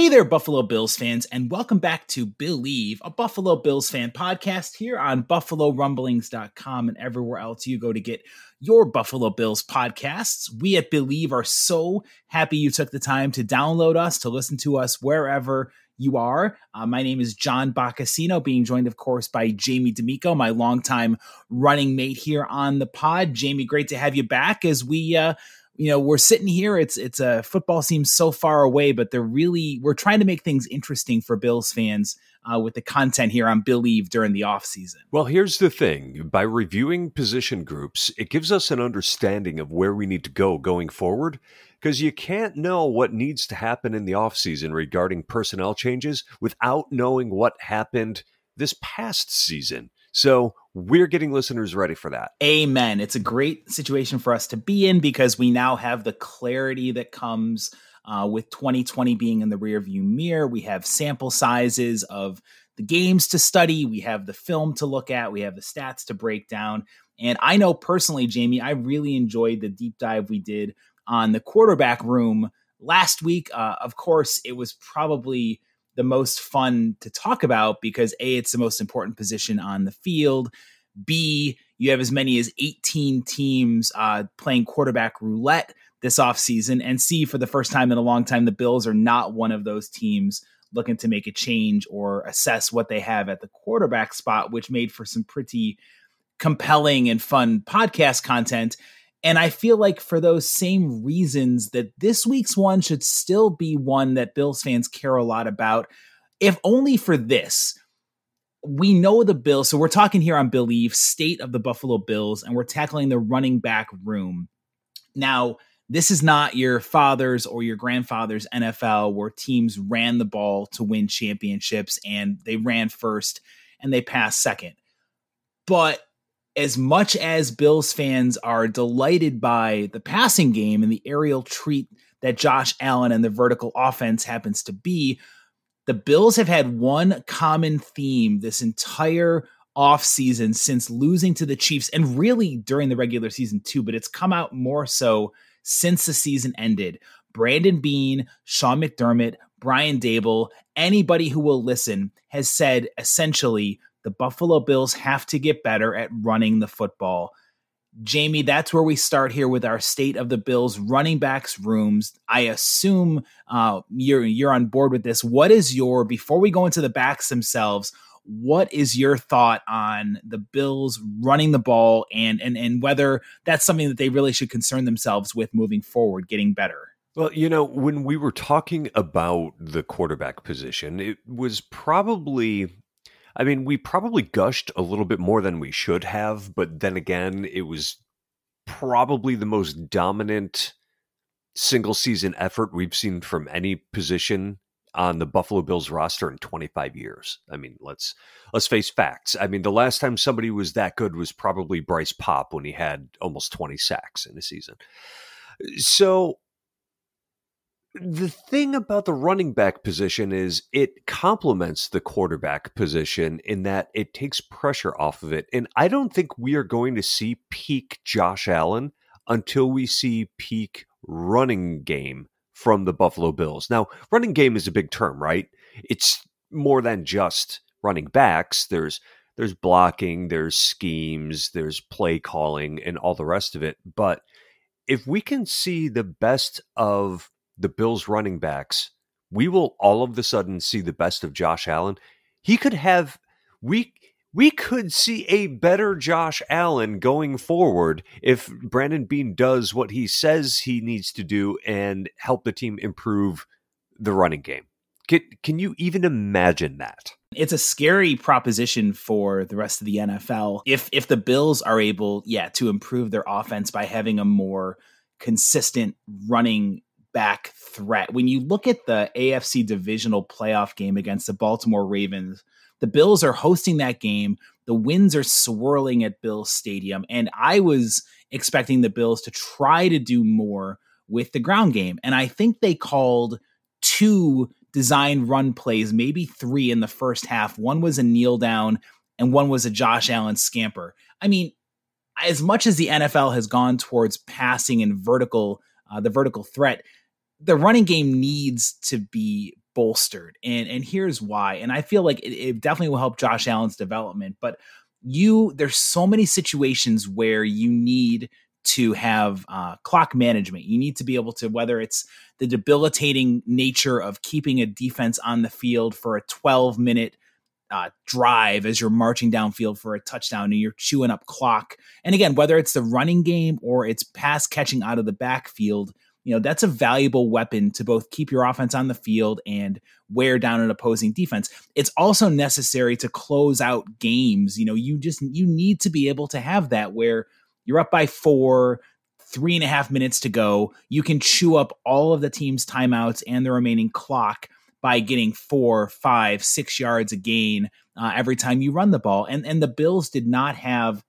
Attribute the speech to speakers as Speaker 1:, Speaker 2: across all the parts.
Speaker 1: Hey there, Buffalo Bills fans, and welcome back to Billieve, a Buffalo Bills fan podcast here on BuffaloRumblings.com and everywhere else you go to get your Buffalo Bills podcasts. We at Billieve are so happy you took the time to download us, to listen to us wherever you are. Uh, my name is John Boccacino, being joined, of course, by Jamie D'Amico, my longtime running mate here on the pod. Jamie, great to have you back as we uh, you know we're sitting here it's it's a football seems so far away but they're really we're trying to make things interesting for bills fans uh, with the content here on Billieve during the off season
Speaker 2: well here's the thing. By reviewing position groups it gives us an understanding of where we need to go going forward because you can't know what needs to happen in the off season regarding personnel changes without knowing what happened this past season so we're getting listeners ready for that.
Speaker 1: Amen. It's a great situation for us to be in because we now have the clarity that comes uh, with 2020 being in the rearview mirror. We have sample sizes of the games to study, we have the film to look at, we have the stats to break down. And I know personally, Jamie, I really enjoyed the deep dive we did on the quarterback room last week. Uh, of course, it was probably the most fun to talk about because A, it's the most important position on the field. B, you have as many as 18 teams uh, playing quarterback roulette this offseason. And C, for the first time in a long time, the Bills are not one of those teams looking to make a change or assess what they have at the quarterback spot, which made for some pretty compelling and fun podcast content. And I feel like for those same reasons that this week's one should still be one that Bills fans care a lot about, if only for this. We know the Bills, so we're talking here on Billieve, state of the Buffalo Bills, and we're tackling the running back room. Now, this is not your father's or your grandfather's NFL where teams ran the ball to win championships and they ran first and they passed second. But as much as Bills fans are delighted by the passing game and the aerial treat that Josh Allen and the vertical offense happens to be, the Bills have had one common theme this entire offseason since losing to the Chiefs and really during the regular season too, but it's come out more so since the season ended. Brandon Beane, Sean McDermott, Brian Daboll, anybody who will listen has said essentially the Buffalo Bills have to get better at running the football. Jamie, that's where we start here with our state of the Bills running backs rooms. I assume uh, you're you're on board with this. What is your before we go into the backs themselves? What is your thought on the Bills running the ball and and and whether that's something that they really should concern themselves with moving forward, getting better?
Speaker 2: Well, you know, when we were talking about the quarterback position, it was probably I mean, we probably gushed a little bit more than we should have, but then again, it was probably the most dominant single season effort we've seen from any position on the Buffalo Bills roster in 25 years. I mean, let's let's face facts. I mean, the last time somebody was that good was probably Bryce Paup when he had almost 20 sacks in a season. So the thing about the running back position is it complements the quarterback position in that it takes pressure off of it. And I don't think we are going to see peak Josh Allen until we see peak running game from the Buffalo Bills. Now, running game is a big term, right? It's more than just running backs. There's there's blocking, there's schemes, there's play calling and all the rest of it. But if we can see the best of the Bills running backs, we will all of a sudden see the best of Josh Allen. He could have we we could see a better Josh Allen going forward if Brandon Beane does what he says he needs to do and help the team improve the running game. Can, can you even imagine that?
Speaker 1: It's a scary proposition for the rest of the NFL. If if the Bills are able, yeah, to improve their offense by having a more consistent running back threat. When you look at the AFC divisional playoff game against the Baltimore Ravens, the Bills are hosting that game. The winds are swirling at Bills Stadium. And I was expecting the Bills to try to do more with the ground game. And I think they called two design run plays, maybe three in the first half. One was a kneel down, and one was a Josh Allen scamper. I mean, as much as the NFL has gone towards passing and vertical, uh, the vertical threat, the running game needs to be bolstered. And and here's why. And I feel like it, it, definitely will help Josh Allen's development. But you, there's so many situations where you need to have uh, clock management. You need to be able to, whether it's the debilitating nature of keeping a defense on the field for a 12 minute uh, drive as you're marching downfield for a touchdown and you're chewing up clock. And again, whether it's the running game or it's pass catching out of the backfield, you know that's a valuable weapon to both keep your offense on the field and wear down an opposing defense. It's also necessary to close out games. You know you just you need to be able to have that where you're up by four three and a half minutes to go. You can chew up all of the team's timeouts and the remaining clock by getting four five six yards a gain uh, every time you run the ball. And and the bills did not have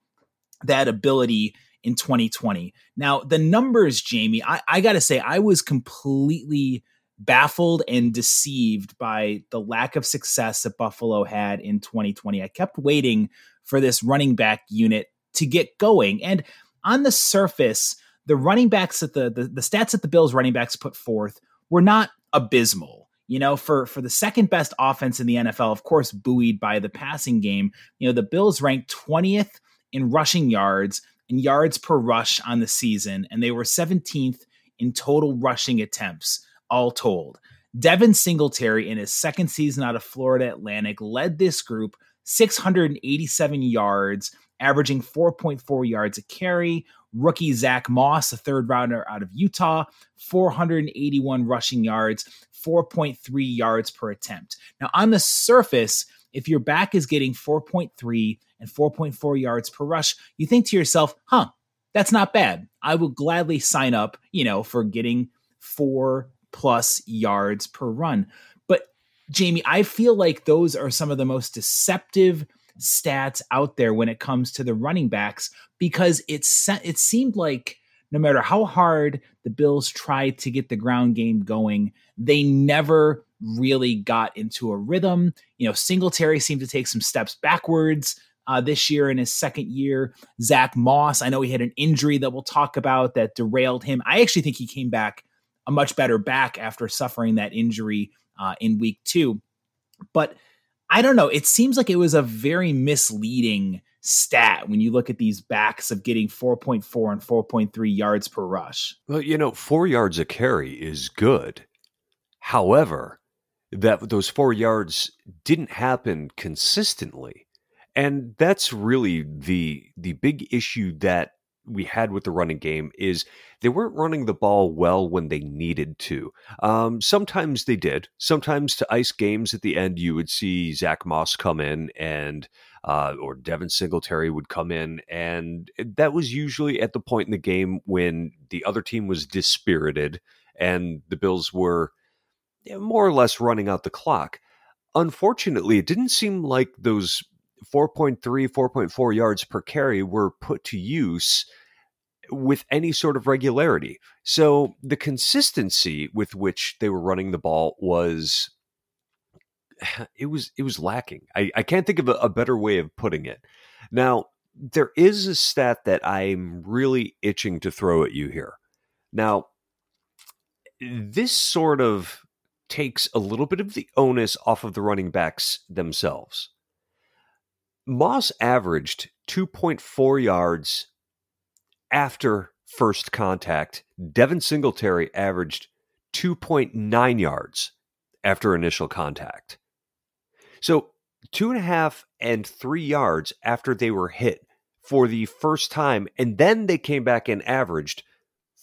Speaker 1: that ability in 2020. Now, the numbers, Jamie, I, I got to say, I was completely baffled and deceived by the lack of success that Buffalo had in 2020. I kept waiting for this running back unit to get going. And on the surface, the running backs that the, the, the stats that the Bills running backs put forth were not abysmal. You know, for for the second best offense in the NFL, of course, buoyed by the passing game, you know, the Bills ranked 20th in rushing yards in yards per rush on the season, and they were 17th in total rushing attempts, all told. Devin Singletary, in his second season out of Florida Atlantic, led this group 687 yards, averaging 4.4 yards a carry. Rookie Zack Moss, a third rounder out of Utah, 481 rushing yards, 4.3 yards per attempt. Now, on the surface, if your back is getting 4.3 and 4.4 yards per rush, you think to yourself, huh, that's not bad. I will gladly sign up, you know, for getting four plus yards per run. But Jamie, I feel like those are some of the most deceptive stats out there when it comes to the running backs because it's it seemed like no matter how hard the Bills tried to get the ground game going, they never really got into a rhythm. You know, Singletary seemed to take some steps backwards uh, this year in his second year. Zack Moss, I know he had an injury that we'll talk about that derailed him. I actually think he came back a much better back after suffering that injury uh, in week two. But I don't know. It seems like it was a very misleading stat when you look at these backs of getting 4.4 and 4.3 yards per rush.
Speaker 2: Well, you know, four yards a carry is good. However, that those four yards didn't happen consistently. And that's really the the big issue that we had with the running game is they weren't running the ball well when they needed to. Um, sometimes they did. Sometimes to ice games at the end, you would see Zack Moss come in and uh, or Devin Singletary would come in, and that was usually at the point in the game when the other team was dispirited and the Bills were more or less running out the clock. Unfortunately, it didn't seem like those 4.3, 4.4 yards per carry were put to use with any sort of regularity. So the consistency with which they were running the ball was it was it was lacking. I, I can't think of a, a better way of putting it. Now, there is a stat that I'm really itching to throw at you here. Now, this sort of takes a little bit of the onus off of the running backs themselves. Moss averaged 2.4 yards after first contact. Devin Singletary averaged 2.9 yards after initial contact. So, two and a half and three yards after they were hit for the first time. And then they came back and averaged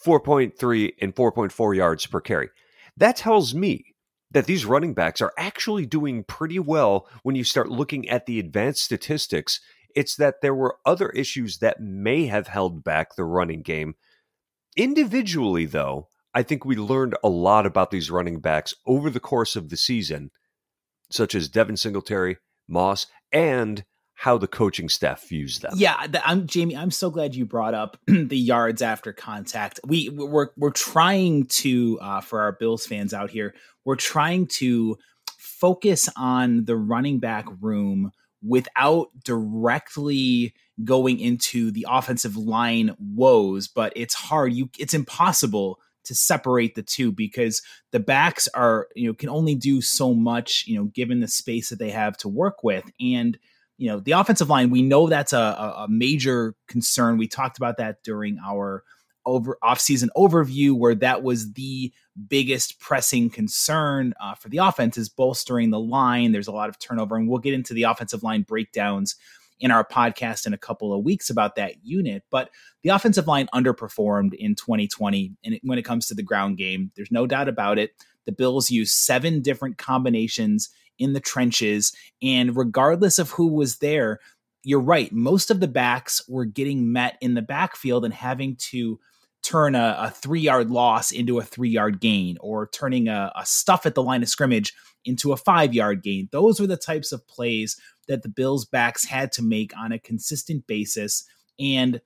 Speaker 2: 4.3 and 4.4 yards per carry. That tells me that these running backs are actually doing pretty well when you start looking at the advanced statistics. It's that there were other issues that may have held back the running game. Individually, though, I think we learned a lot about these running backs over the course of the season, such as Devin Singletary, Moss, and how the coaching staff views them.
Speaker 1: Yeah, I'm Jamie. I'm so glad you brought up the yards after contact. We we're we're trying to uh, for our Bills fans out here. We're trying to focus on the running back room without directly going into the offensive line woes. But it's hard. You it's impossible to separate the two because the backs are you know can only do so much you know given the space that they have to work with and you know, the offensive line, we know that's a, a major concern. We talked about that during our over offseason overview, where that was the biggest pressing concern uh, for the offense is bolstering the line. There's a lot of turnover, and we'll get into the offensive line breakdowns in our podcast in a couple of weeks about that unit. But the offensive line underperformed in 2020 and when it comes to the ground game. There's no doubt about it. The Bills used seven different combinations in the trenches. And regardless of who was there, you're right. Most of the backs were getting met in the backfield and having to turn a, a three yard loss into a three yard gain or turning a, a stuff at the line of scrimmage into a five yard gain. Those were the types of plays that the Bills backs had to make on a consistent basis. And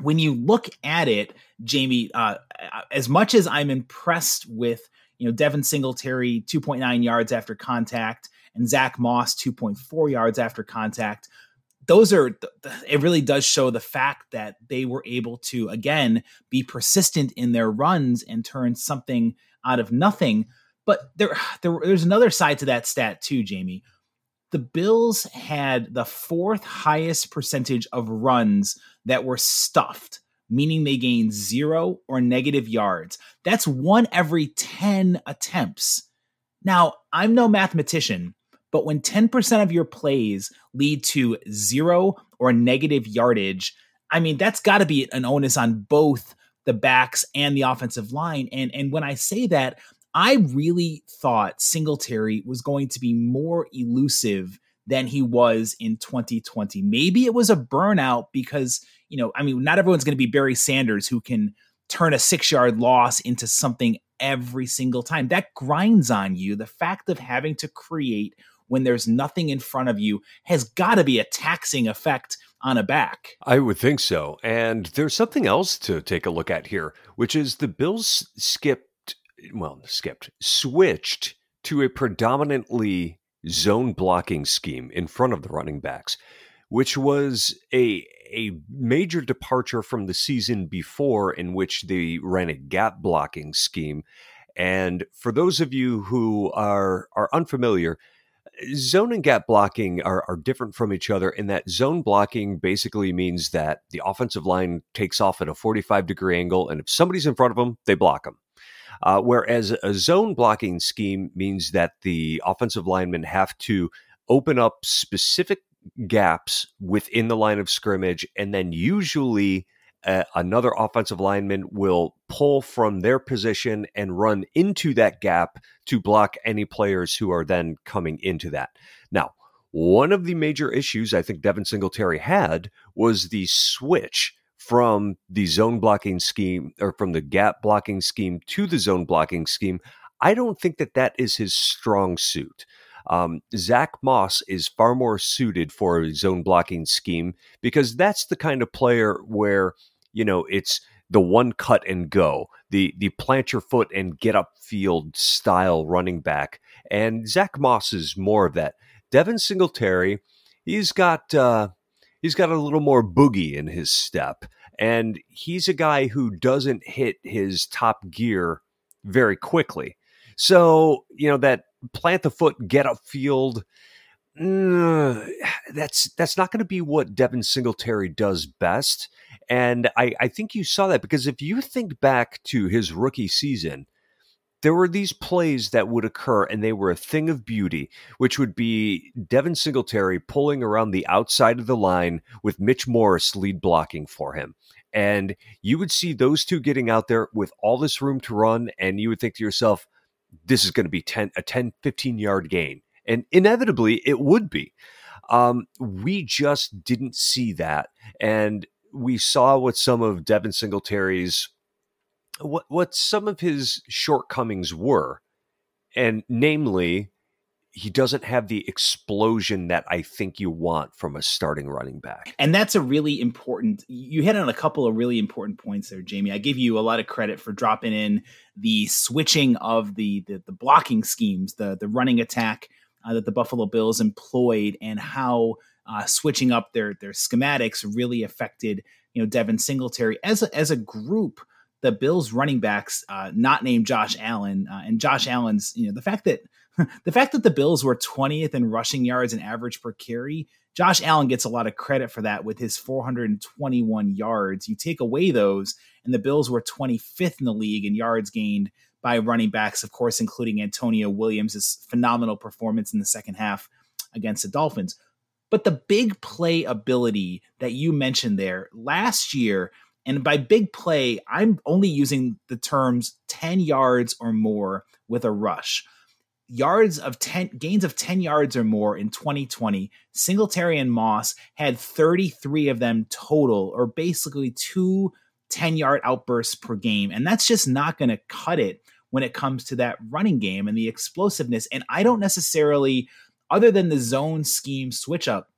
Speaker 1: when you look at it, Jamie, uh, as much as I'm impressed with you know, Devin Singletary, 2.9 yards after contact, and Zack Moss, 2.4 yards after contact. Those are, it really does show the fact that they were able to, again, be persistent in their runs and turn something out of nothing. But there, there there's another side to that stat, too, Jamie. The Bills had the fourth highest percentage of runs that were stuffed meaning they gain zero or negative yards. That's one every 10 attempts. Now, I'm no mathematician, but when 10% of your plays lead to zero or negative yardage, I mean, that's got to be an onus on both the backs and the offensive line. And, and when I say that, I really thought Singletary was going to be more elusive than he was in 2020. Maybe it was a burnout because you know, I mean, not everyone's going to be Barry Sanders who can turn a six yard loss into something every single time. That grinds on you. The fact of having to create when there's nothing in front of you has got to be a taxing effect on a back.
Speaker 2: I would think so. And there's something else to take a look at here, which is the Bills skipped, well, skipped, switched to a predominantly zone blocking scheme in front of the running backs, which was a a major departure from the season before, in which they ran a gap blocking scheme. And for those of you who are are unfamiliar, zone and gap blocking are, are different from each other in that zone blocking basically means that the offensive line takes off at a 45 degree angle, and if somebody's in front of them, they block them. Uh, whereas a zone blocking scheme means that the offensive linemen have to open up specific gaps within the line of scrimmage, and then usually uh, another offensive lineman will pull from their position and run into that gap to block any players who are then coming into that. Now, one of the major issues I think Devin Singletary had was the switch from the zone blocking scheme or from the gap blocking scheme to the zone blocking scheme. I don't think that that is his strong suit. Um, Zack Moss is far more suited for a zone blocking scheme because that's the kind of player where you know, it's the one cut and go, the the plant your foot and get up field style running back. And Zack Moss is more of that. Devin Singletary, he's got uh, he's got a little more boogie in his step, and he's a guy who doesn't hit his top gear very quickly. So you know that plant the foot, get up field. Mm, that's that's not going to be what Devin Singletary does best. And I, I think you saw that because if you think back to his rookie season, there were these plays that would occur and they were a thing of beauty, which would be Devin Singletary pulling around the outside of the line with Mitch Morse lead blocking for him. And you would see those two getting out there with all this room to run, and you would think to yourself, this is going to be 10, a 10, 15 yard gain. And inevitably, it would be. Um, we just didn't see that. And we saw what some of Devin Singletary's what what some of his shortcomings were, and namely, he doesn't have the explosion that I think you want from a starting running back.
Speaker 1: And that's a really important. You hit on a couple of really important points there, Jamie. I give you a lot of credit for dropping in the switching of the the, the blocking schemes, the the running attack uh, that the Buffalo Bills employed, and how uh, switching up their their schematics really affected you know Devin Singletary as a, as a group. The Bills running backs, uh, not named Josh Allen, uh, and Josh Allen's you know the fact that the fact that the Bills were 20th in rushing yards and average per carry. Josh Allen gets a lot of credit for that with his 421 yards. You take away those, and the Bills were 25th in the league in yards gained by running backs, of course, including Antonio Williams' phenomenal performance in the second half against the Dolphins. But the big play ability that you mentioned there last year, and by big play, I'm only using the terms 10 yards or more with a rush. Yards of 10 gains of 10 yards or more in 2020, Singletary and Moss had 33 of them total, or basically two 10 yard outbursts per game. And that's just not going to cut it when it comes to that running game and the explosiveness. And I don't necessarily other than the zone scheme switch up,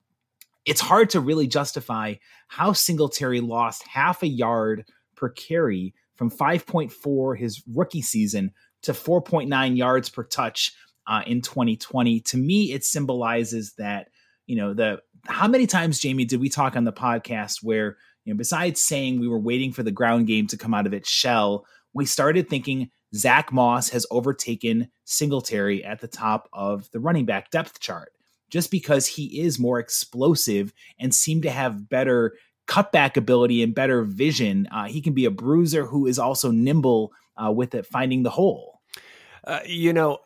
Speaker 1: it's hard to really justify how Singletary lost half a yard per carry from 5.4 his rookie season to 4.9 yards per touch uh, in 2020. To me, it symbolizes that, you know, the how many times, Jamie, did we talk on the podcast where, you know, besides saying we were waiting for the ground game to come out of its shell, we started thinking Zack Moss has overtaken Singletary at the top of the running back depth chart just because he is more explosive and seemed to have better cutback ability and better vision. Uh, he can be a bruiser who is also nimble uh, with it, finding the hole.
Speaker 2: Uh, you know,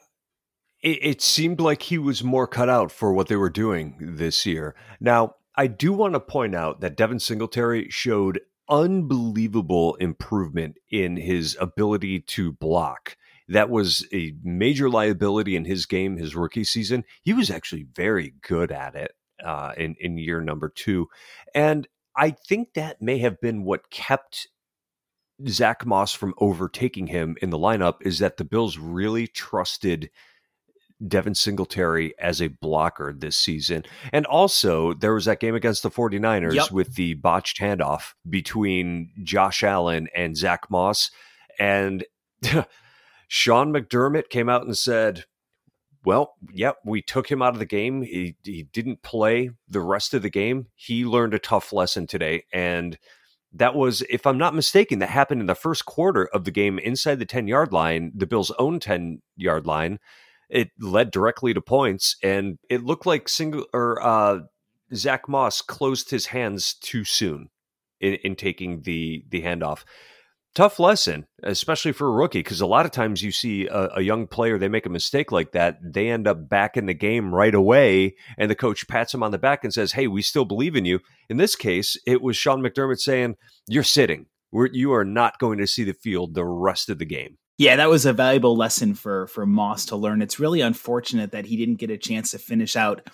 Speaker 2: it, it seemed like he was more cut out for what they were doing this year. Now, I do want to point out that Devin Singletary showed unbelievable improvement in his ability to block. That was a major liability in his game, his rookie season. He was actually very good at it uh, in in year number two, and I think that may have been what kept Zack Moss from overtaking him in the lineup. Is that the Bills really trusted Devin Singletary as a blocker this season. And also, there was that game against the 49ers yep. with the botched handoff between Josh Allen and Zack Moss. And Sean McDermott came out and said, well, yep, we took him out of the game. He, he didn't play the rest of the game. He learned a tough lesson today. And that was, if I'm not mistaken, that happened in the first quarter of the game inside the 10 yard line, the Bills' own 10 yard line it led directly to points, and it looked like single or uh, Zack Moss closed his hands too soon in, in taking the the handoff. Tough lesson, especially for a rookie, because a lot of times you see a, a, young player, they make a mistake like that, they end up back in the game right away, and the coach pats him on the back and says, "Hey, we still believe in you." In this case, it was Sean McDermott saying, "You're sitting. We're, you are not going to see the field the rest of the game."
Speaker 1: Yeah, that was a valuable lesson for for Moss to learn. It's really unfortunate that he didn't get a chance to finish out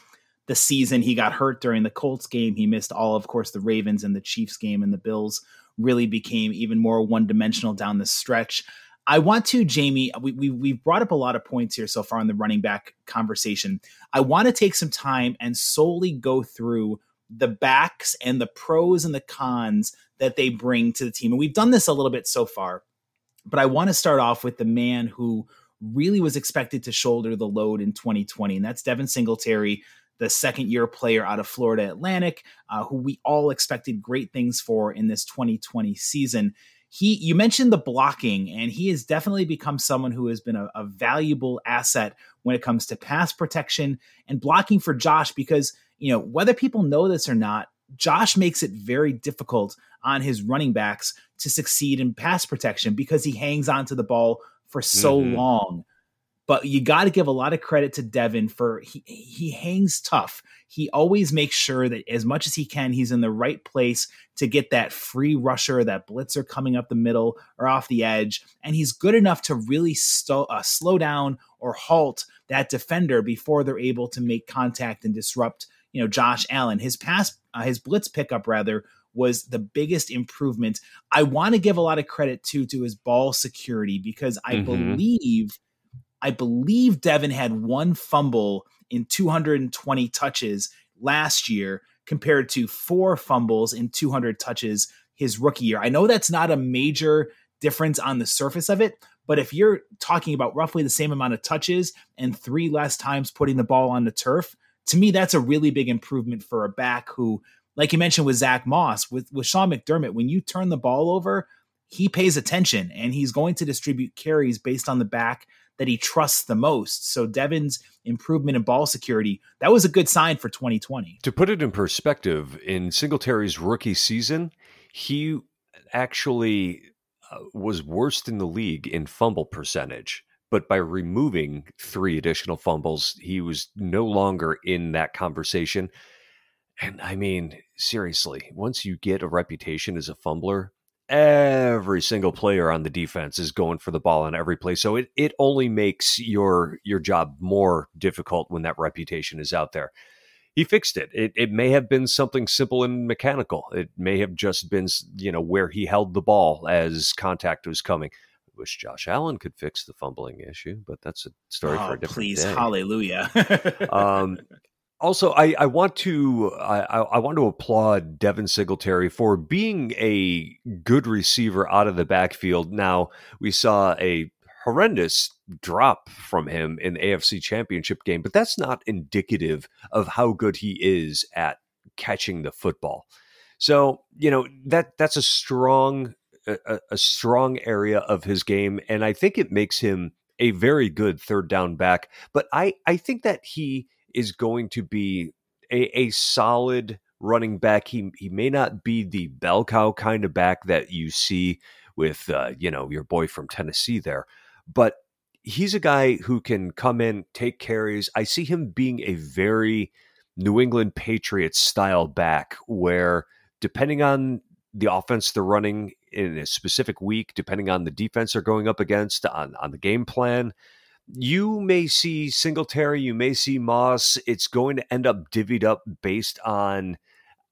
Speaker 1: the season. He got hurt during the Colts game. He missed all, of course, the Ravens and the Chiefs game, and the Bills really became even more one dimensional down the stretch. I want to, Jamie. We, we we've brought up a lot of points here so far in the running back conversation. I want to take some time and solely go through the backs and the pros and the cons that they bring to the team. And we've done this a little bit so far, but I want to start off with the man who really was expected to shoulder the load in 2020, and that's Devin Singletary, the second year player out of Florida Atlantic, uh, who we all expected great things for in this 2020 season. He, you mentioned the blocking, and he has definitely become someone who has been a, a valuable asset when it comes to pass protection and blocking for Josh. Because you know whether people know this or not, Josh makes it very difficult on his running backs to succeed in pass protection because he hangs onto the ball for so mm-hmm. long. But you got to give a lot of credit to Devin for he he hangs tough. He always makes sure that as much as he can, he's in the right place to get that free rusher, that blitzer coming up the middle or off the edge, and he's good enough to really sto- uh, slow down or halt that defender before they're able to make contact and disrupt. You know, Josh Allen. His pass, uh, his blitz pickup rather was the biggest improvement. I want to give a lot of credit too to his ball security because I mm-hmm. believe I believe Devin had one fumble in 220 touches last year compared to four fumbles in 200 touches his rookie year. I know that's not a major difference on the surface of it, but if you're talking about roughly the same amount of touches and three less times putting the ball on the turf, to me, that's a really big improvement for a back who like you mentioned with Zack Moss, with, with Sean McDermott, when you turn the ball over, he pays attention and he's going to distribute carries based on the back that he trusts the most. So Devin's improvement in ball security, that was a good sign for 2020.
Speaker 2: To put it in perspective, in Singletary's rookie season, he actually uh, was worst in the league in fumble percentage. But by removing three additional fumbles, he was no longer in that conversation. And I mean, seriously, once you get a reputation as a fumbler, every single player on the defense is going for the ball on every play. So it, it only makes your your job more difficult when that reputation is out there. He fixed it. It it may have been something simple and mechanical. It may have just been you know where he held the ball as contact was coming. I wish Josh Allen could fix the fumbling issue, but that's a story oh, for a different
Speaker 1: please,
Speaker 2: day.
Speaker 1: Please, hallelujah.
Speaker 2: um, also, I, I want to I, I want to applaud Devin Singletary for being a good receiver out of the backfield. Now we saw a horrendous drop from him in the AFC Championship game, but that's not indicative of how good he is at catching the football. So you know that that's a strong a, a strong area of his game, and I think it makes him a very good third down back. But I I think that he is going to be a, a solid running back. He he may not be the bell cow kind of back that you see with uh, you know your boy from Tennessee there, but he's a guy who can come in, take carries. I see him being a very New England Patriots style back, where depending on the offense they're running in a specific week, depending on the defense they're going up against, on on the game plan, you may see Singletary, you may see Moss. It's going to end up divvied up based on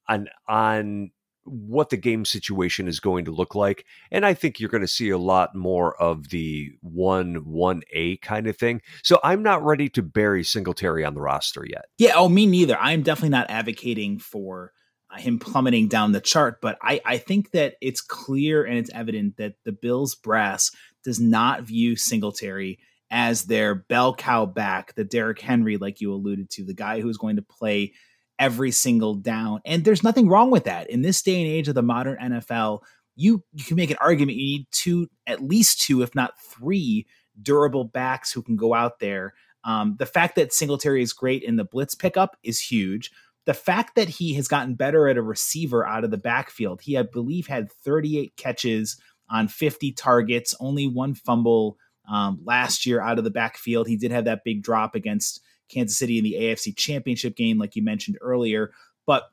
Speaker 2: on on what the game situation is going to look like. And I think you're going to see a lot more of the 1 1A kind of thing. So I'm not ready to bury Singletary on the roster yet.
Speaker 1: Yeah, oh, me neither. I'm definitely not advocating for uh, him plummeting down the chart, but I, I think that it's clear and it's evident that the Bills brass does not view Singletary as their bell cow back, the Derrick Henry, like you alluded to, the guy who's going to play every single down. And there's nothing wrong with that. In this day and age of the modern NFL, you, you can make an argument you need two, at least two, if not three, durable backs who can go out there. Um, the fact that Singletary is great in the blitz pickup is huge. The fact that he has gotten better at a receiver out of the backfield, he, I believe, had 38 catches on 50 targets, only one fumble um, last year out of the backfield. He did have that big drop against Kansas City in the AFC Championship game, like you mentioned earlier. But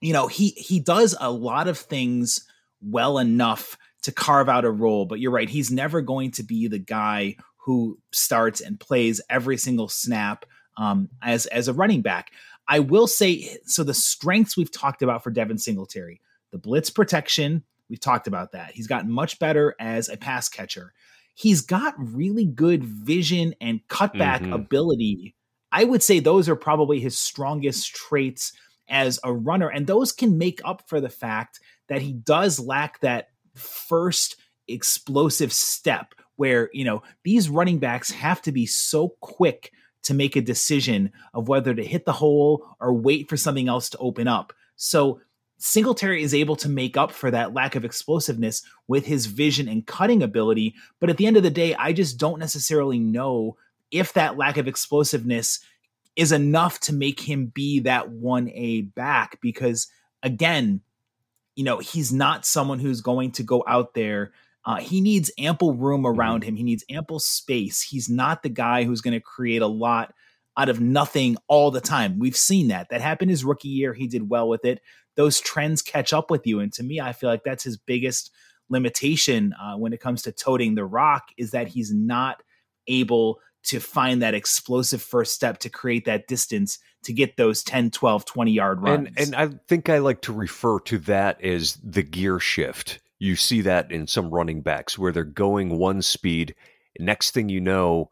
Speaker 1: you know, he he does a lot of things well enough to carve out a role. But you're right; he's never going to be the guy who starts and plays every single snap um, as as a running back. I will say so. The strengths we've talked about for Devin Singletary, the blitz protection, we've talked about that. He's gotten much better as a pass catcher he's got really good vision and cutback mm-hmm. ability. I would say those are probably his strongest traits as a runner. And those can make up for the fact that he does lack that first explosive step where, you know, these running backs have to be so quick to make a decision of whether to hit the hole or wait for something else to open up. So Singletary is able to make up for that lack of explosiveness with his vision and cutting ability. But at the end of the day, I just don't necessarily know if that lack of explosiveness is enough to make him be that 1A back because, again, you know, he's not someone who's going to go out there. Uh, he needs ample room mm-hmm. around him. He needs ample space. He's not the guy who's going to create a lot out of nothing all the time. We've seen that. That happened his rookie year. He did well with it. Those trends catch up with you. And to me, I feel like that's his biggest limitation uh, when it comes to toting the rock is that he's not able to find that explosive first step to create that distance to get those 10 12 20 yard runs.
Speaker 2: and, and i think i like to refer to that as the gear shift. You see that in some running backs where they're going one speed. Next thing you know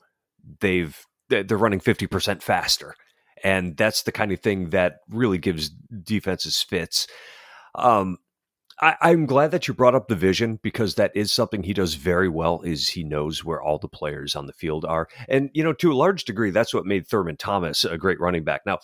Speaker 2: they've they're running 50% faster and that's the kind of thing that really gives defenses fits um, I, am glad that you brought up the vision because that is something he does very well. Is he knows where all the players on the field are, and you know to a large degree that's what made Thurman Thomas a great running back. Now,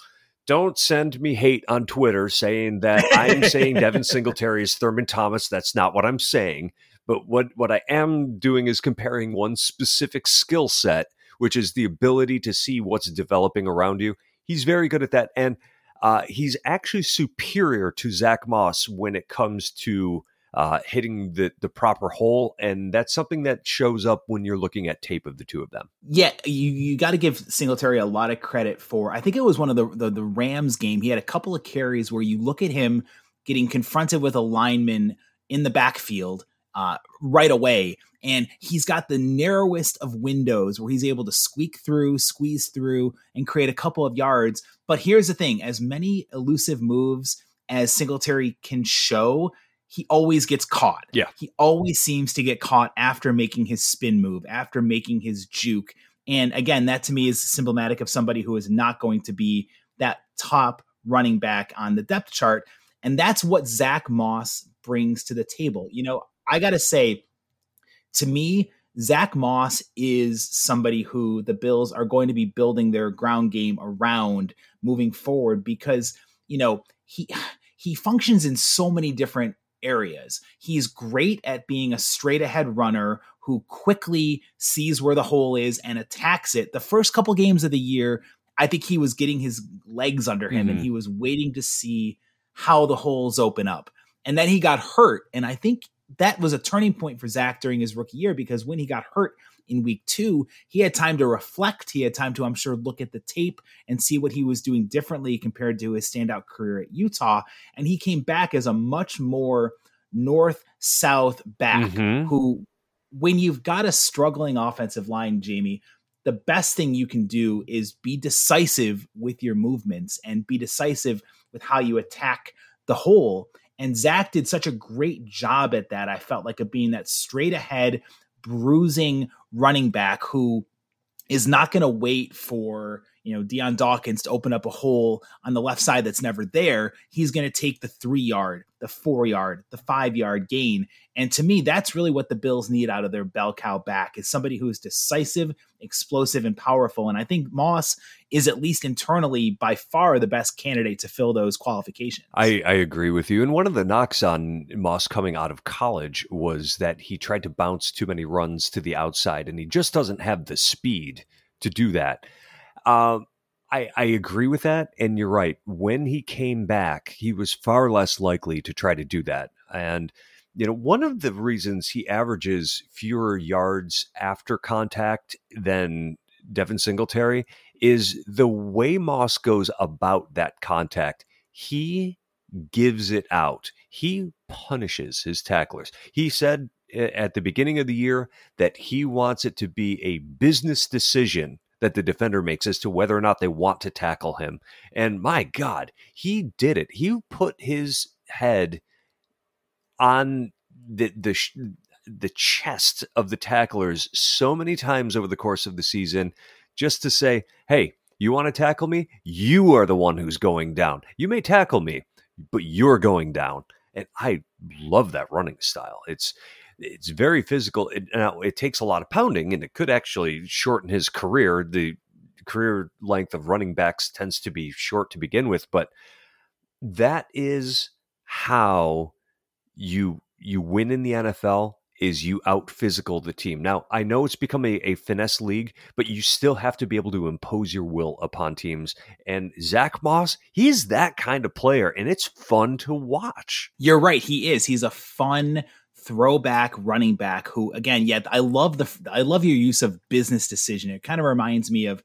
Speaker 2: don't send me hate on Twitter saying that I'm saying Devin Singletary is Thurman Thomas. That's not what I'm saying. But what what I am doing is comparing one specific skill set, which is the ability to see what's developing around you. He's very good at that, and uh, he's actually superior to Zack Moss when it comes to uh, hitting the the proper hole, and that's something that shows up when you're looking at tape of the two of them.
Speaker 1: Yeah, you you got to give Singletary a lot of credit for. I think it was one of the, the the Rams game. He had a couple of carries where you look at him getting confronted with a lineman in the backfield uh, right away. And he's got the narrowest of windows where he's able to squeak through, squeeze through, and create a couple of yards. But here's the thing as many elusive moves as Singletary can show, he always gets caught.
Speaker 2: Yeah.
Speaker 1: He always seems to get caught after making his spin move, after making his juke. And again, that to me is symptomatic of somebody who is not going to be that top running back on the depth chart. And that's what Zack Moss brings to the table. You know, I got to say, to me, Zack Moss is somebody who the Bills are going to be building their ground game around moving forward because, you know, he he functions in so many different areas. He's great at being a straight ahead runner who quickly sees where the hole is and attacks it. The first couple games of the year, I think he was getting his legs under him mm-hmm. and he was waiting to see how the holes open up. And then he got hurt. And I think that was a turning point for Zack during his rookie year because when he got hurt in week two, he had time to reflect. He had time to, I'm sure, look at the tape and see what he was doing differently compared to his standout career at Utah. And he came back as a much more north south back mm-hmm. who, when you've got a struggling offensive line, Jamie, the best thing you can do is be decisive with your movements and be decisive with how you attack the hole. And Zack did such a great job at that. I felt like of being that straight ahead, bruising running back who is not going to wait for you know Dion Dawkins to open up a hole on the left side that's never there. He's going to take the three yard, the four yard, the five yard gain, and to me, that's really what the Bills need out of their bell cow back is somebody who is decisive, explosive, and powerful. And I think Moss is at least internally by far the best candidate to fill those qualifications.
Speaker 2: I, I agree with you. And one of the knocks on Moss coming out of college was that he tried to bounce too many runs to the outside, and he just doesn't have the speed to do that. Um, I, I agree with that. And you're right. When he came back, he was far less likely to try to do that. And, you know, one of the reasons he averages fewer yards after contact than Devin Singletary is the way Moss goes about that contact. He gives it out. He punishes his tacklers. He said at the beginning of the year that he wants it to be a business decision that the defender makes as to whether or not they want to tackle him. And my God, he did it. He put his head on the the the chest of the tacklers so many times over the course of the season just to say, "Hey, You want to tackle me? You are the one who's going down. You may tackle me, but you're going down. And I love that running style. It's it's very physical. It, now it takes a lot of pounding, and it could actually shorten his career. The career length of running backs tends to be short to begin with, but that is how you you win in the NFL is you out physical the team. Now, I know it's become a, a, finesse league, but you still have to be able to impose your will upon teams. And Zack Moss, he's that kind of player, and it's fun to watch.
Speaker 1: You're right. He is. He's a fun throwback running back who, again, yeah, I love the I love your use of business decision. It kind of reminds me of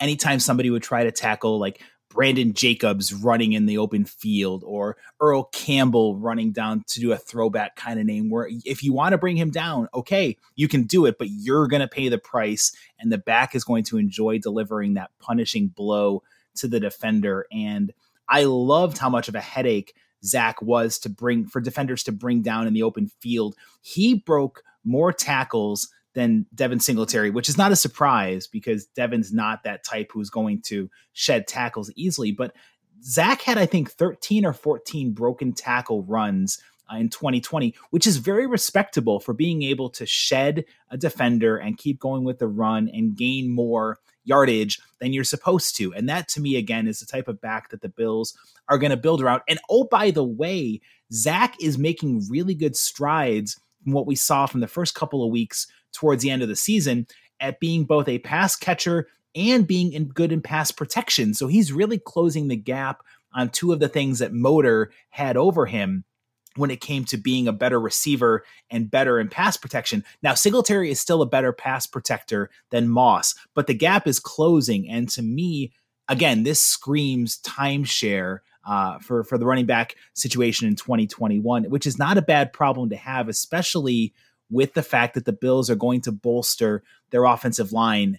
Speaker 1: anytime somebody would try to tackle like Brandon Jacobs running in the open field or Earl Campbell running down to do a throwback kind of name where if you want to bring him down, okay, you can do it, but you're going to pay the price and the back is going to enjoy delivering that punishing blow to the defender. And I loved how much of a headache Zack was to bring for defenders to bring down in the open field. He broke more tackles than Devin Singletary, which is not a surprise because Devin's not that type who's going to shed tackles easily. But Zack had, I think, 13 or 14 broken tackle runs uh, in 2020, which is very respectable for being able to shed a defender and keep going with the run and gain more yardage than you're supposed to. And that to me, again, is the type of back that the Bills are going to build around. And oh, by the way, Zack is making really good strides from what we saw from the first couple of weeks towards the end of the season at being both a pass catcher and being in good in pass protection. So he's really closing the gap on two of the things that Motor had over him when it came to being a better receiver and better in pass protection. Now, Singletary is still a better pass protector than Moss, but the gap is closing. And to me, again, this screams timeshare uh, for for the running back situation in 2021, which is not a bad problem to have, especially with the fact that the Bills are going to bolster their offensive line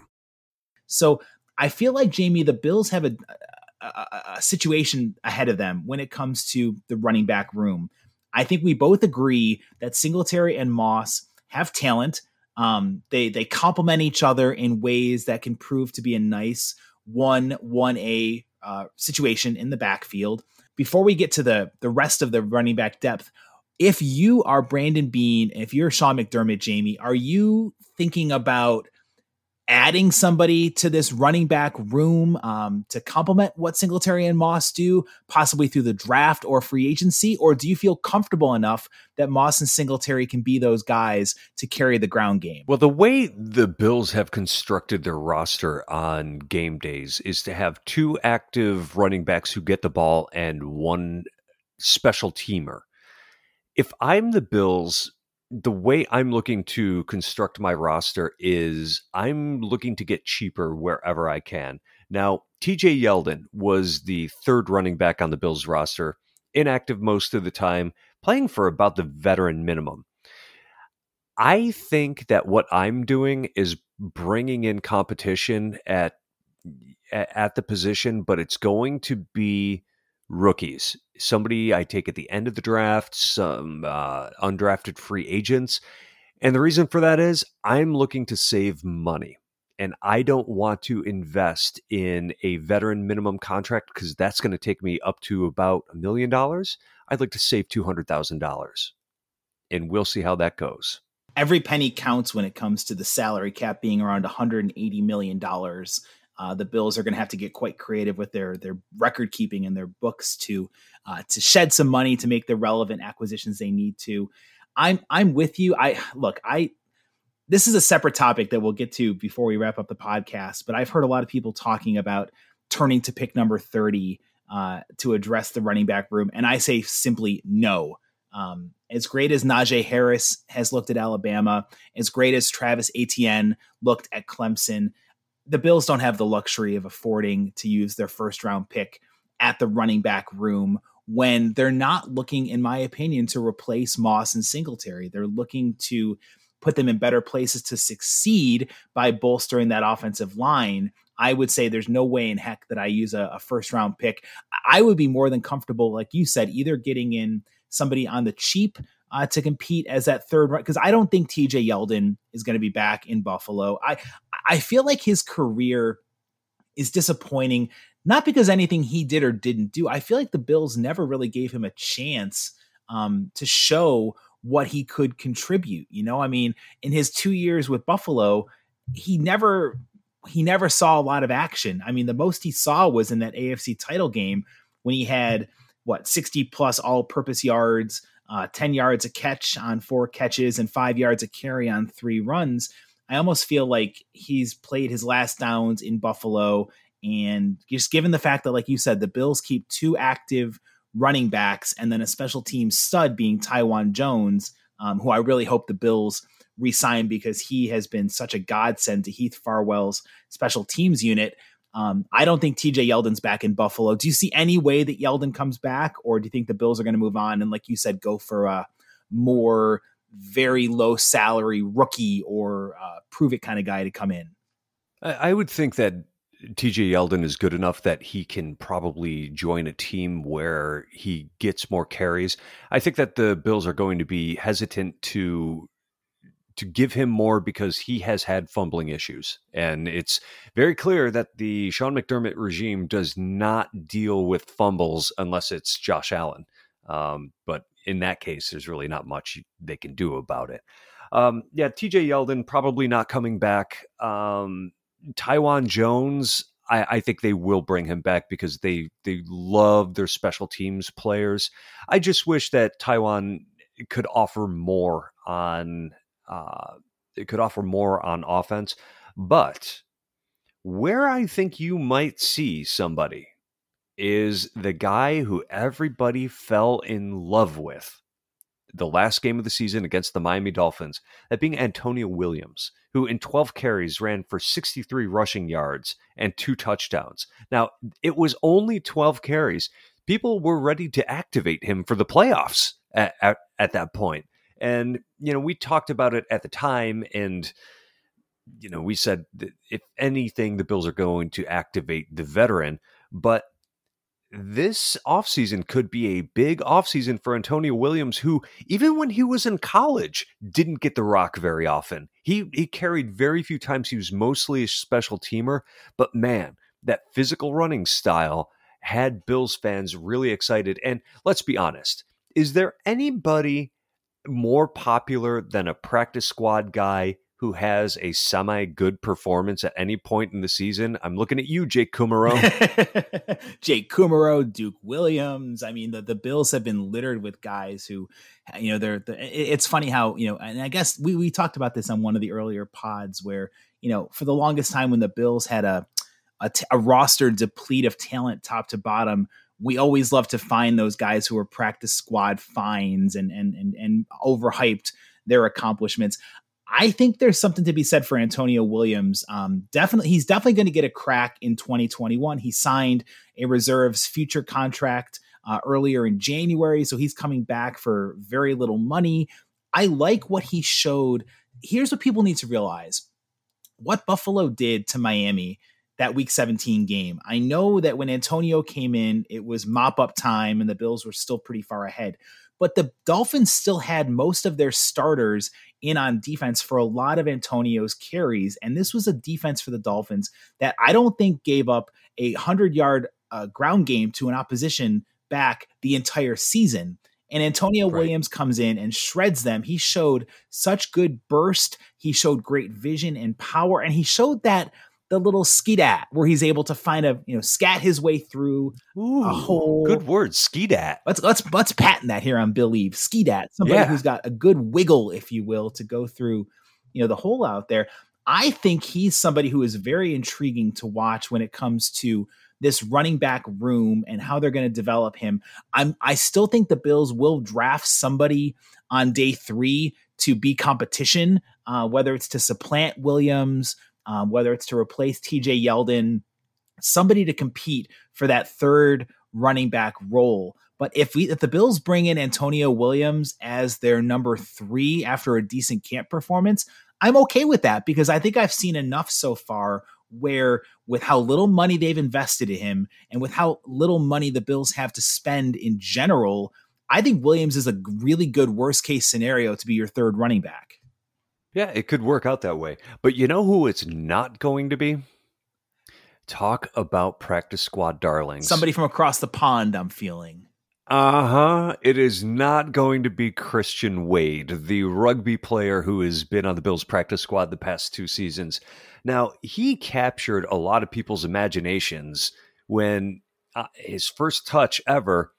Speaker 1: So I feel like, Jamie, the Bills have a, a, a, situation ahead of them when it comes to the running back room. I think we both agree that Singletary and Moss have talent. Um, they they complement each other in ways that can prove to be a nice one one a uh, situation in the backfield. Before we get to the the rest of the running back depth, if you are Brandon Beane, if you're Sean McDermott, Jamie, are you thinking about adding somebody to this running back room um, to complement what Singletary and Moss do, possibly through the draft or free agency? Or do you feel comfortable enough that Moss and Singletary can be those guys to carry the ground game?
Speaker 2: Well, the way the Bills have constructed their roster on game days is to have two active running backs who get the ball and one special teamer. If I'm the Bills, the way I'm looking to construct my roster is I'm looking to get cheaper wherever I can. Now, TJ Yeldon was the third running back on the Bills roster, inactive most of the time, playing for about the veteran minimum. I think that what I'm doing is bringing in competition at at the position, but it's going to be rookies. Somebody I take at the end of the draft, some uh, undrafted free agents. And the reason for that is I'm looking to save money and I don't want to invest in a veteran minimum contract because that's going to take me up to about a million dollars. I'd like to save $200,000 and we'll see how that goes.
Speaker 1: every penny counts when it comes to the salary cap being around 180 million dollars. Uh, the Bills are going to have to get quite creative with their their record keeping and their books to uh, to shed some money to make the relevant acquisitions they need to. I'm I'm with you. I look, I this is a separate topic that we'll get to before we wrap up the podcast, but I've heard a lot of people talking about turning to pick number 30 uh, to address the running back room. And I say simply no. Um, as great as Najee Harris has looked at Alabama, as great as Travis Etienne looked at Clemson, the Bills don't have the luxury of affording to use their first round pick at the running back room when they're not looking, in my opinion, to replace Moss and Singletary. They're looking to put them in better places to succeed by bolstering that offensive line. I would say there's no way in heck that I use a, a first round pick. I would be more than comfortable, like you said, either getting in somebody on the cheap uh, to compete as that third because I don't think TJ Yeldon is going to be back in Buffalo. I I feel like his career is disappointing, not because anything he did or didn't do. I feel like the Bills never really gave him a chance um, to show what he could contribute. You know, I mean, in his two years with Buffalo, he never he never saw a lot of action. I mean, the most he saw was in that AFC title game when he had what 60 plus all purpose yards, uh, 10 yards a catch on four catches, and five yards a carry on three runs. I almost feel like he's played his last downs in Buffalo. And just given the fact that, like you said, the Bills keep two active running backs and then a special team stud being Taiwan Jones, um, who I really hope the Bills resign because he has been such a godsend to Heath Farwell's special teams unit. Um, I don't think TJ Yeldon's back in Buffalo. Do you see any way that Yeldon comes back, or do you think the Bills are going to move on and, like you said, go for a more very low salary rookie or uh, prove it kind of guy to come in?
Speaker 2: I would think that TJ Yeldon is good enough that he can probably join a team where he gets more carries. I think that the Bills are going to be hesitant to to give him more because he has had fumbling issues. And it's very clear that the Sean McDermott regime does not deal with fumbles unless it's Josh Allen. Um, but in that case, there's really not much they can do about it. Um, yeah, TJ Yeldon probably not coming back. Um, Taiwan Jones, I, I, think they will bring him back because they they love their special teams players. I just wish that Taiwan could offer more on uh, it could offer more on offense. But where I think you might see somebody is the guy who everybody fell in love with the last game of the season against the Miami Dolphins, that being Antonio Williams, who in 12 carries ran for 63 rushing yards and two touchdowns. Now, it was only 12 carries. People were ready to activate him for the playoffs at, at, at that point. And, you know, we talked about it at the time and, you know, we said that if anything, the Bills are going to activate the veteran. But this offseason could be a big offseason for Antonio Williams, who, even when he was in college, didn't get the rock very often. He, he carried very few times. He was mostly a special teamer. But man, that physical running style had Bills fans really excited. And let's be honest, is there anybody more popular than a practice squad guy who has a semi good performance at any point in the season. I'm looking at you, Jake Kumerow.
Speaker 1: Jake Kumerow, Duke Williams. I mean, the, the Bills have been littered with guys who, you know, they're, the, it's funny how, you know, and I guess we, we talked about this on one of the earlier pods where, you know, for the longest time when the Bills had a, a, t- a roster deplete of talent top to bottom, we always love to find those guys who are practice squad finds and and and, and overhyped their accomplishments. I think there's something to be said for Antonio Williams. Um, definitely, he's definitely going to get a crack in 2021. He signed a reserves future contract uh, earlier in January, so he's coming back for very little money. I like what he showed. Here's what people need to realize: what Buffalo did to Miami that week 17 game. I know that when Antonio came in, it was mop up time and the Bills were still pretty far ahead. But the Dolphins still had most of their starters in on defense for a lot of Antonio's carries. And this was a defense for the Dolphins that I don't think gave up a 100 yard uh, ground game to an opposition back the entire season. And Antonio right. Williams comes in and shreds them. He showed such good burst. He showed great vision and power. And he showed that the little skeedat where he's able to find a you know scat his way through
Speaker 2: Ooh, a hole. Good word, skeedat.
Speaker 1: Let's let's let's patent that here on Billieve. Skeedat, somebody yeah. who's got a good wiggle, if you will, to go through you know the hole out there. I think he's somebody who is very intriguing to watch when it comes to this running back room and how they're going to develop him. I'm I still think the Bills will draft somebody on day three to be competition, uh, whether it's to supplant Williams um, whether it's to replace TJ Yeldon, somebody to compete for that third running back role. But if we if the Bills bring in Antonio Williams as their number three after a decent camp performance, I'm okay with that because I think I've seen enough so far where with how little money they've invested in him and with how little money the Bills have to spend in general, I think Williams is a really good worst case scenario to be your third running back.
Speaker 2: Yeah, it could work out that way. But you know who it's not going to be? Talk about practice squad darlings.
Speaker 1: Somebody from across the pond, I'm feeling.
Speaker 2: Uh huh. It is not going to be Christian Wade, the rugby player who has been on the Bills practice squad the past two seasons. Now, he captured a lot of people's imaginations when uh, his first touch ever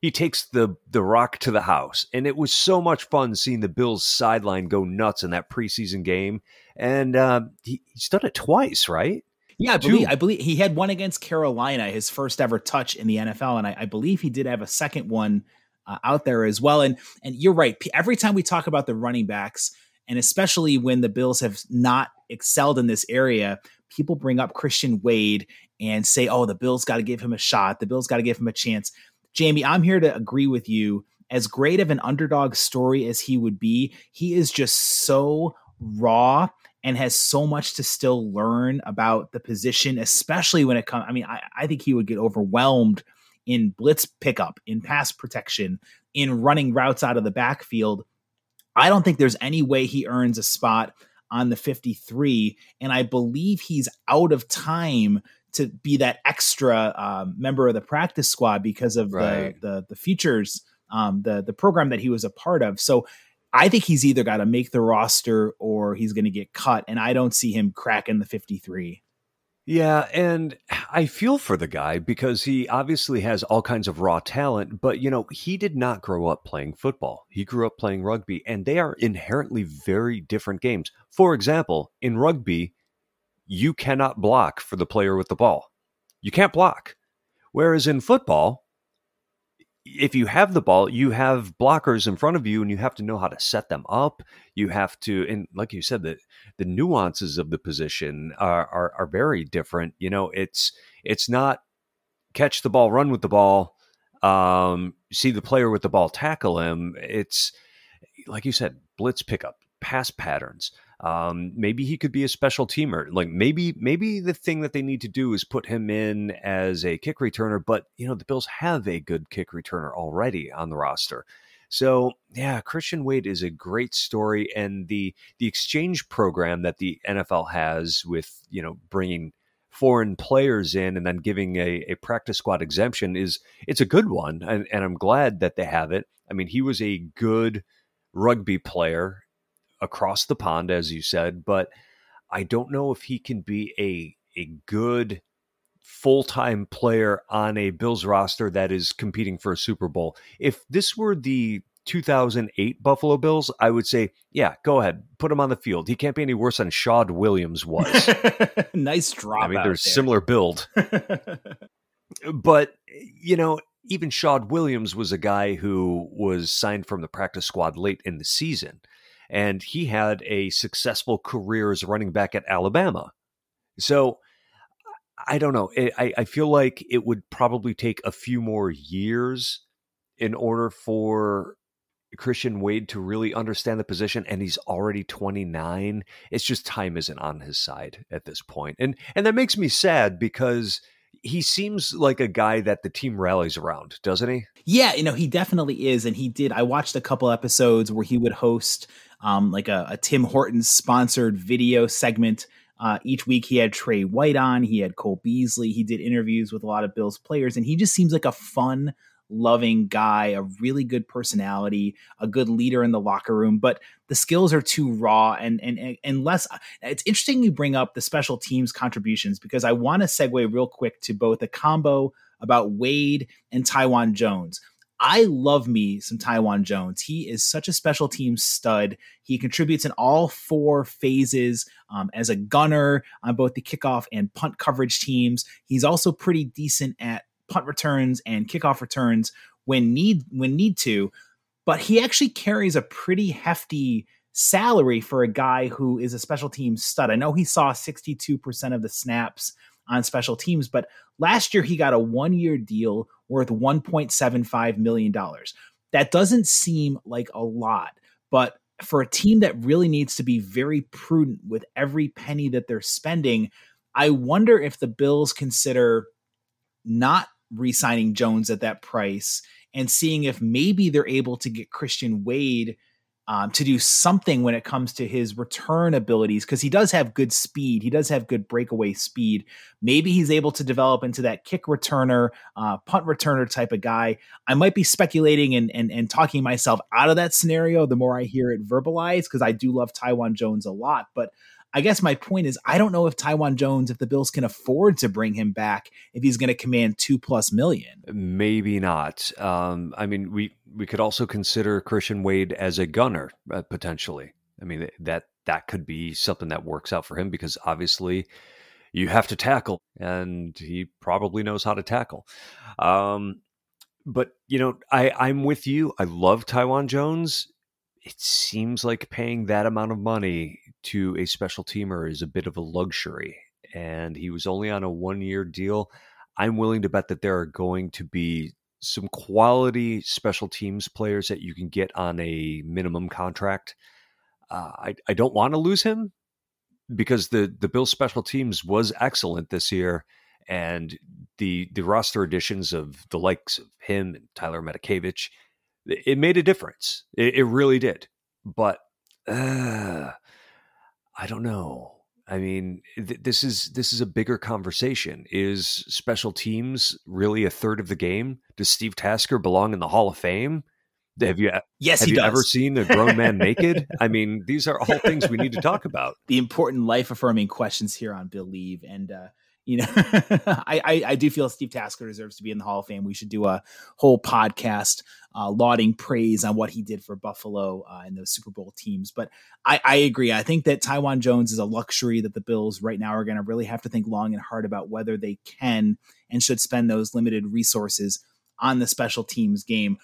Speaker 2: he takes the the rock to the house. And it was so much fun seeing the bills sideline go nuts in that preseason game. And uh, he, he's done it twice right?
Speaker 1: Yeah I believe, I believe he had one against carolina his first ever touch in the nfl and i, I believe he did have a second one uh, out there as well. And and you're right. Every time we talk about the running backs and especially when the bills have not excelled in this area people bring up christian wade and say oh the bills got to give him a shot. The bills got to give him a chance Jamie, I'm here to agree with you. As great of an underdog story as he would be, he is just so raw and has so much to still learn about the position, especially when it comes. I mean, I, I think he would get overwhelmed in blitz pickup, in pass protection, in running routes out of the backfield. I don't think there's any way he earns a spot on the 53. And I believe he's out of time to be that extra um, member of the practice squad because of right. the, the the features um, the the program that he was a part of. So I think he's either got to make the roster or he's going to get cut, and I don't see him cracking the fifty three.
Speaker 2: Yeah, and I feel for the guy because he obviously has all kinds of raw talent, but you know, he did not grow up playing football. He grew up playing rugby, and they are inherently very different games. For example, in rugby, you cannot block for the player with the ball. You can't block. Whereas in football, if you have the ball, you have blockers in front of you and you have to know how to set them up. You have to, and like you said, the, the nuances of the position are, are, are very different. You know, it's, it's not catch the ball, run with the ball, um, see the player with the ball, tackle him. It's like you said, blitz pickup, pass patterns. Um, maybe he could be a special teamer. Like maybe maybe the thing that they need to do is put him in as a kick returner. But you know the Bills have a good kick returner already on the roster. So yeah, Christian Wade is a great story, and the the exchange program that the NFL has with you know bringing foreign players in and then giving a, a practice squad exemption is it's a good one, and, and I'm glad that they have it. I mean, he was a good rugby player across the pond, as you said, but I don't know if he can be a a good full time player on a Bills roster that is competing for a Super Bowl. If this were the 2008 Buffalo Bills, I would say, yeah, go ahead, put him on the field. He can't be any worse than Shaud Williams was.
Speaker 1: nice drop.
Speaker 2: I mean, there's similar build, but you know, even Shaud Williams was a guy who was signed from the practice squad late in the season and he had a successful career as running back at Alabama. So I don't know. I, I feel like it would probably take a few more years in order for Christian Wade to really understand the position, and he's already 29. It's just time isn't on his side at this point, and and that makes me sad because he seems like a guy that the team rallies around, doesn't he?
Speaker 1: Yeah, you know, he definitely is. And he did. I watched a couple episodes where he would host um, like a, a Tim Hortons sponsored video segment. Uh, each week he had Tre White on, he had Cole Beasley, he did interviews with a lot of Bills players, and he just seems like a fun, loving guy, a really good personality, a good leader in the locker room, but the skills are too raw and and and less it's interesting you bring up the special teams contributions because I want to segue real quick to both a combo about Wade and Taiwan Jones. I love me some Taiwan Jones. He is such a special team stud. He contributes in all four phases um, as a gunner on both the kickoff and punt coverage teams. He's also pretty decent at punt returns and kickoff returns when need when need to. But he actually carries a pretty hefty salary for a guy who is a special team stud. I know he saw 62% of the snaps on special teams, but last year he got a one year deal worth $1.75 million. That doesn't seem like a lot, but for a team that really needs to be very prudent with every penny that they're spending, I wonder if the Bills consider not re signing Jones at that price and seeing if maybe they're able to get Christian Wade um, to do something when it comes to his return abilities because he does have good speed. He does have good breakaway speed. Maybe he's able to develop into that kick returner, uh, punt returner type of guy. I might be speculating and, and, and talking myself out of that scenario the more I hear it verbalized because I do love Taiwan Jones a lot. But I guess my point is I don't know if Taiwan Jones, if the Bills can afford to bring him back, if he's going to command two plus million.
Speaker 2: Maybe not. Um, I mean, we we could also consider Christian Wade as a gunner uh, potentially. I mean that that could be something that works out for him because obviously you have to tackle, and he probably knows how to tackle. Um, but you know, I I'm with you. I love Taiwan Jones. It seems like paying that amount of money to a special teamer is a bit of a luxury, and he was only on a one year deal. I'm willing to bet that there are going to be some quality special teams players that you can get on a minimum contract. Uh, I, I don't want to lose him because the the Bills special teams was excellent this year, and the the roster additions of the likes of him and Tyler Matakevich, it made a difference. It, it really did. But uh, I don't know. I mean, th- this is this is a bigger conversation. Is special teams really a third of the game? Does Steve Tasker belong in the Hall of Fame? Have you
Speaker 1: yes,
Speaker 2: have
Speaker 1: you
Speaker 2: does. ever seen a grown man naked? I mean, these are all things we need to talk about.
Speaker 1: The important life affirming questions here on Bleav, and uh, you know, I, I, I do feel Steve Tasker deserves to be in the Hall of Fame. We should do a whole podcast uh, lauding praise on what he did for Buffalo uh, and those Super Bowl teams. But I, I agree. I think that Taiwan Jones is a luxury that the Bills right now are going to really have to think long and hard about whether they can and should spend those limited resources on the special teams game.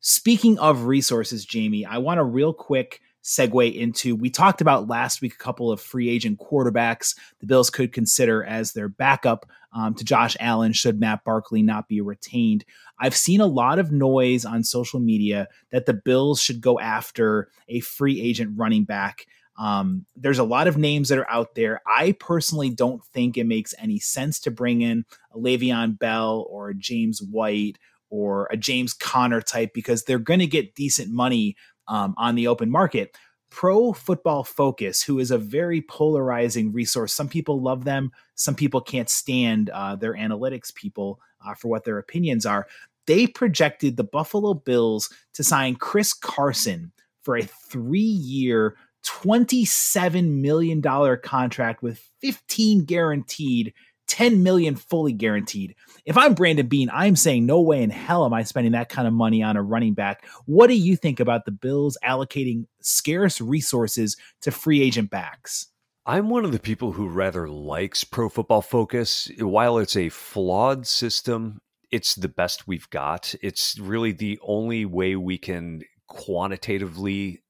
Speaker 1: Speaking of resources, Jamie, I want to real quick segue into we talked about last week a couple of free agent quarterbacks the Bills could consider as their backup um, to Josh Allen should Matt Barkley not be retained. I've seen a lot of noise on social media that the Bills should go after a free agent running back. Um, there's a lot of names that are out there. I personally don't think it makes any sense to bring in a Le'Veon Bell or a James White or a James Conner type because they're going to get decent money um, on the open market. Pro Football Focus, who is a very polarizing resource. Some people love them, some people can't stand uh, their analytics people uh, for what their opinions are. They projected the Buffalo Bills to sign Chris Carson for a three year, $27 million contract with 15 guaranteed 10 million fully guaranteed. If I'm Brandon Beane, I'm saying no way in hell am I spending that kind of money on a running back. What do you think about the Bills allocating scarce resources to free agent backs?
Speaker 2: I'm one of the people who rather likes Pro Football Focus. While it's a flawed system, it's the best we've got. It's really the only way we can quantitatively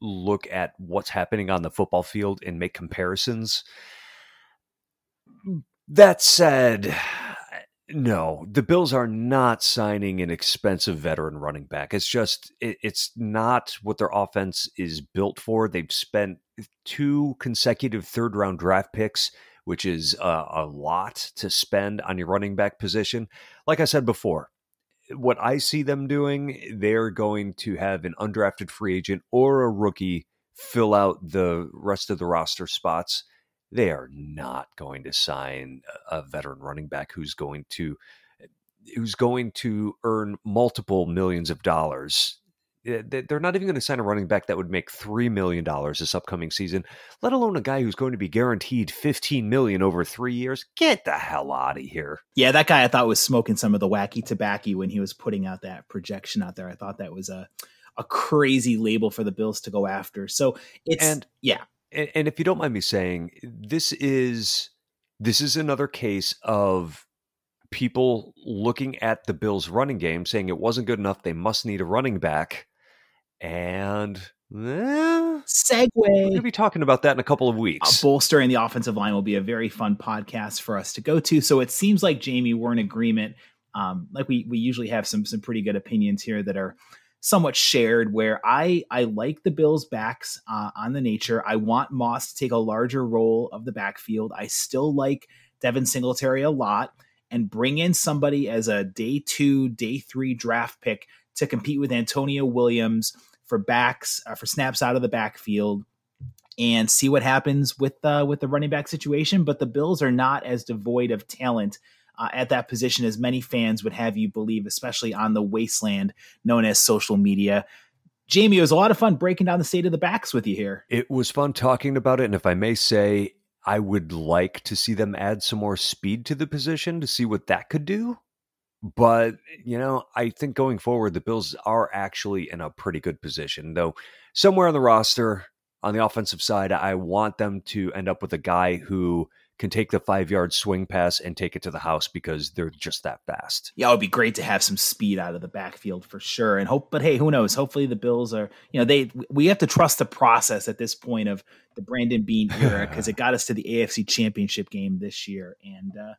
Speaker 2: look at what's happening on the football field and make comparisons that said, no, the Bills are not signing an expensive veteran running back. It's just, it, it's not what their offense is built for. They've spent two consecutive third round draft picks, which is a, a lot to spend on your running back position. Like I said before, what I see them doing, they're going to have an undrafted free agent or a rookie fill out the rest of the roster spots they are not going to sign a veteran running back who's going to who's going to earn multiple millions of dollars. They're not even going to sign a running back that would make three million dollars this upcoming season, let alone a guy who's going to be guaranteed fifteen million over three years. Get the hell out of here!
Speaker 1: Yeah, that guy I thought was smoking some of the wacky tobacco when he was putting out that projection out there. I thought that was a a crazy label for the Bills to go after. So it's and yeah,
Speaker 2: and, and if you don't mind me saying, this is this is another case of people looking at the Bills' running game, saying it wasn't good enough. They must need a running back and eh,
Speaker 1: segue.
Speaker 2: We're going to be talking about that in a couple of weeks.
Speaker 1: Uh, bolstering the offensive line will be a very fun podcast for us to go to. So it seems like Jamie, we're in agreement. Um, like we we usually have some some pretty good opinions here that are somewhat shared. Where I I like the Bills backs uh, on the nature. I want Moss to take a larger role of the backfield. I still like Devin Singletary a lot and bring in somebody as a day two, day three draft pick to compete with Antonio Williams for backs uh, for snaps out of the backfield and see what happens with uh, with the running back situation. But the Bills are not as devoid of talent uh, at that position as many fans would have you believe, especially on the wasteland known as social media. Jamie, it was a lot of fun breaking down the state of the backs with you here.
Speaker 2: It was fun talking about it, and if I may say, I would like to see them add some more speed to the position to see what that could do. But, you know, I think going forward, the Bills are actually in a pretty good position, though somewhere on the roster, on the offensive side, I want them to end up with a guy who can take the five yard swing pass and take it to the house because they're just that fast.
Speaker 1: Yeah, it would be great to have some speed out of the backfield for sure. And hope, but hey, who knows? Hopefully the Bills are, you know, they we have to trust the process at this point of the Brandon Beane era because it got us to the AFC Championship game this year. And uh,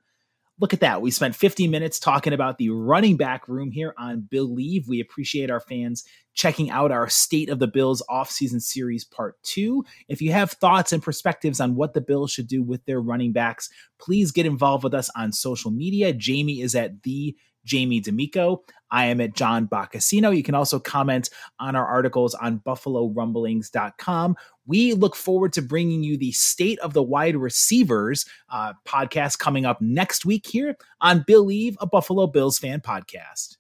Speaker 1: look at that. We spent 50 minutes talking about the running back room here on Billieve. We appreciate our fans checking out our State of the Bills offseason series part two. If you have thoughts and perspectives on what the Bills should do with their running backs, please get involved with us on social media. Jamie is at the Jamie D'Amico. I am at John Boccacino. You can also comment on our articles on BuffaloRumblings.com. We look forward to bringing you the State of the Wide Receivers uh, podcast coming up next week here on Billieve, a Buffalo Bills fan podcast.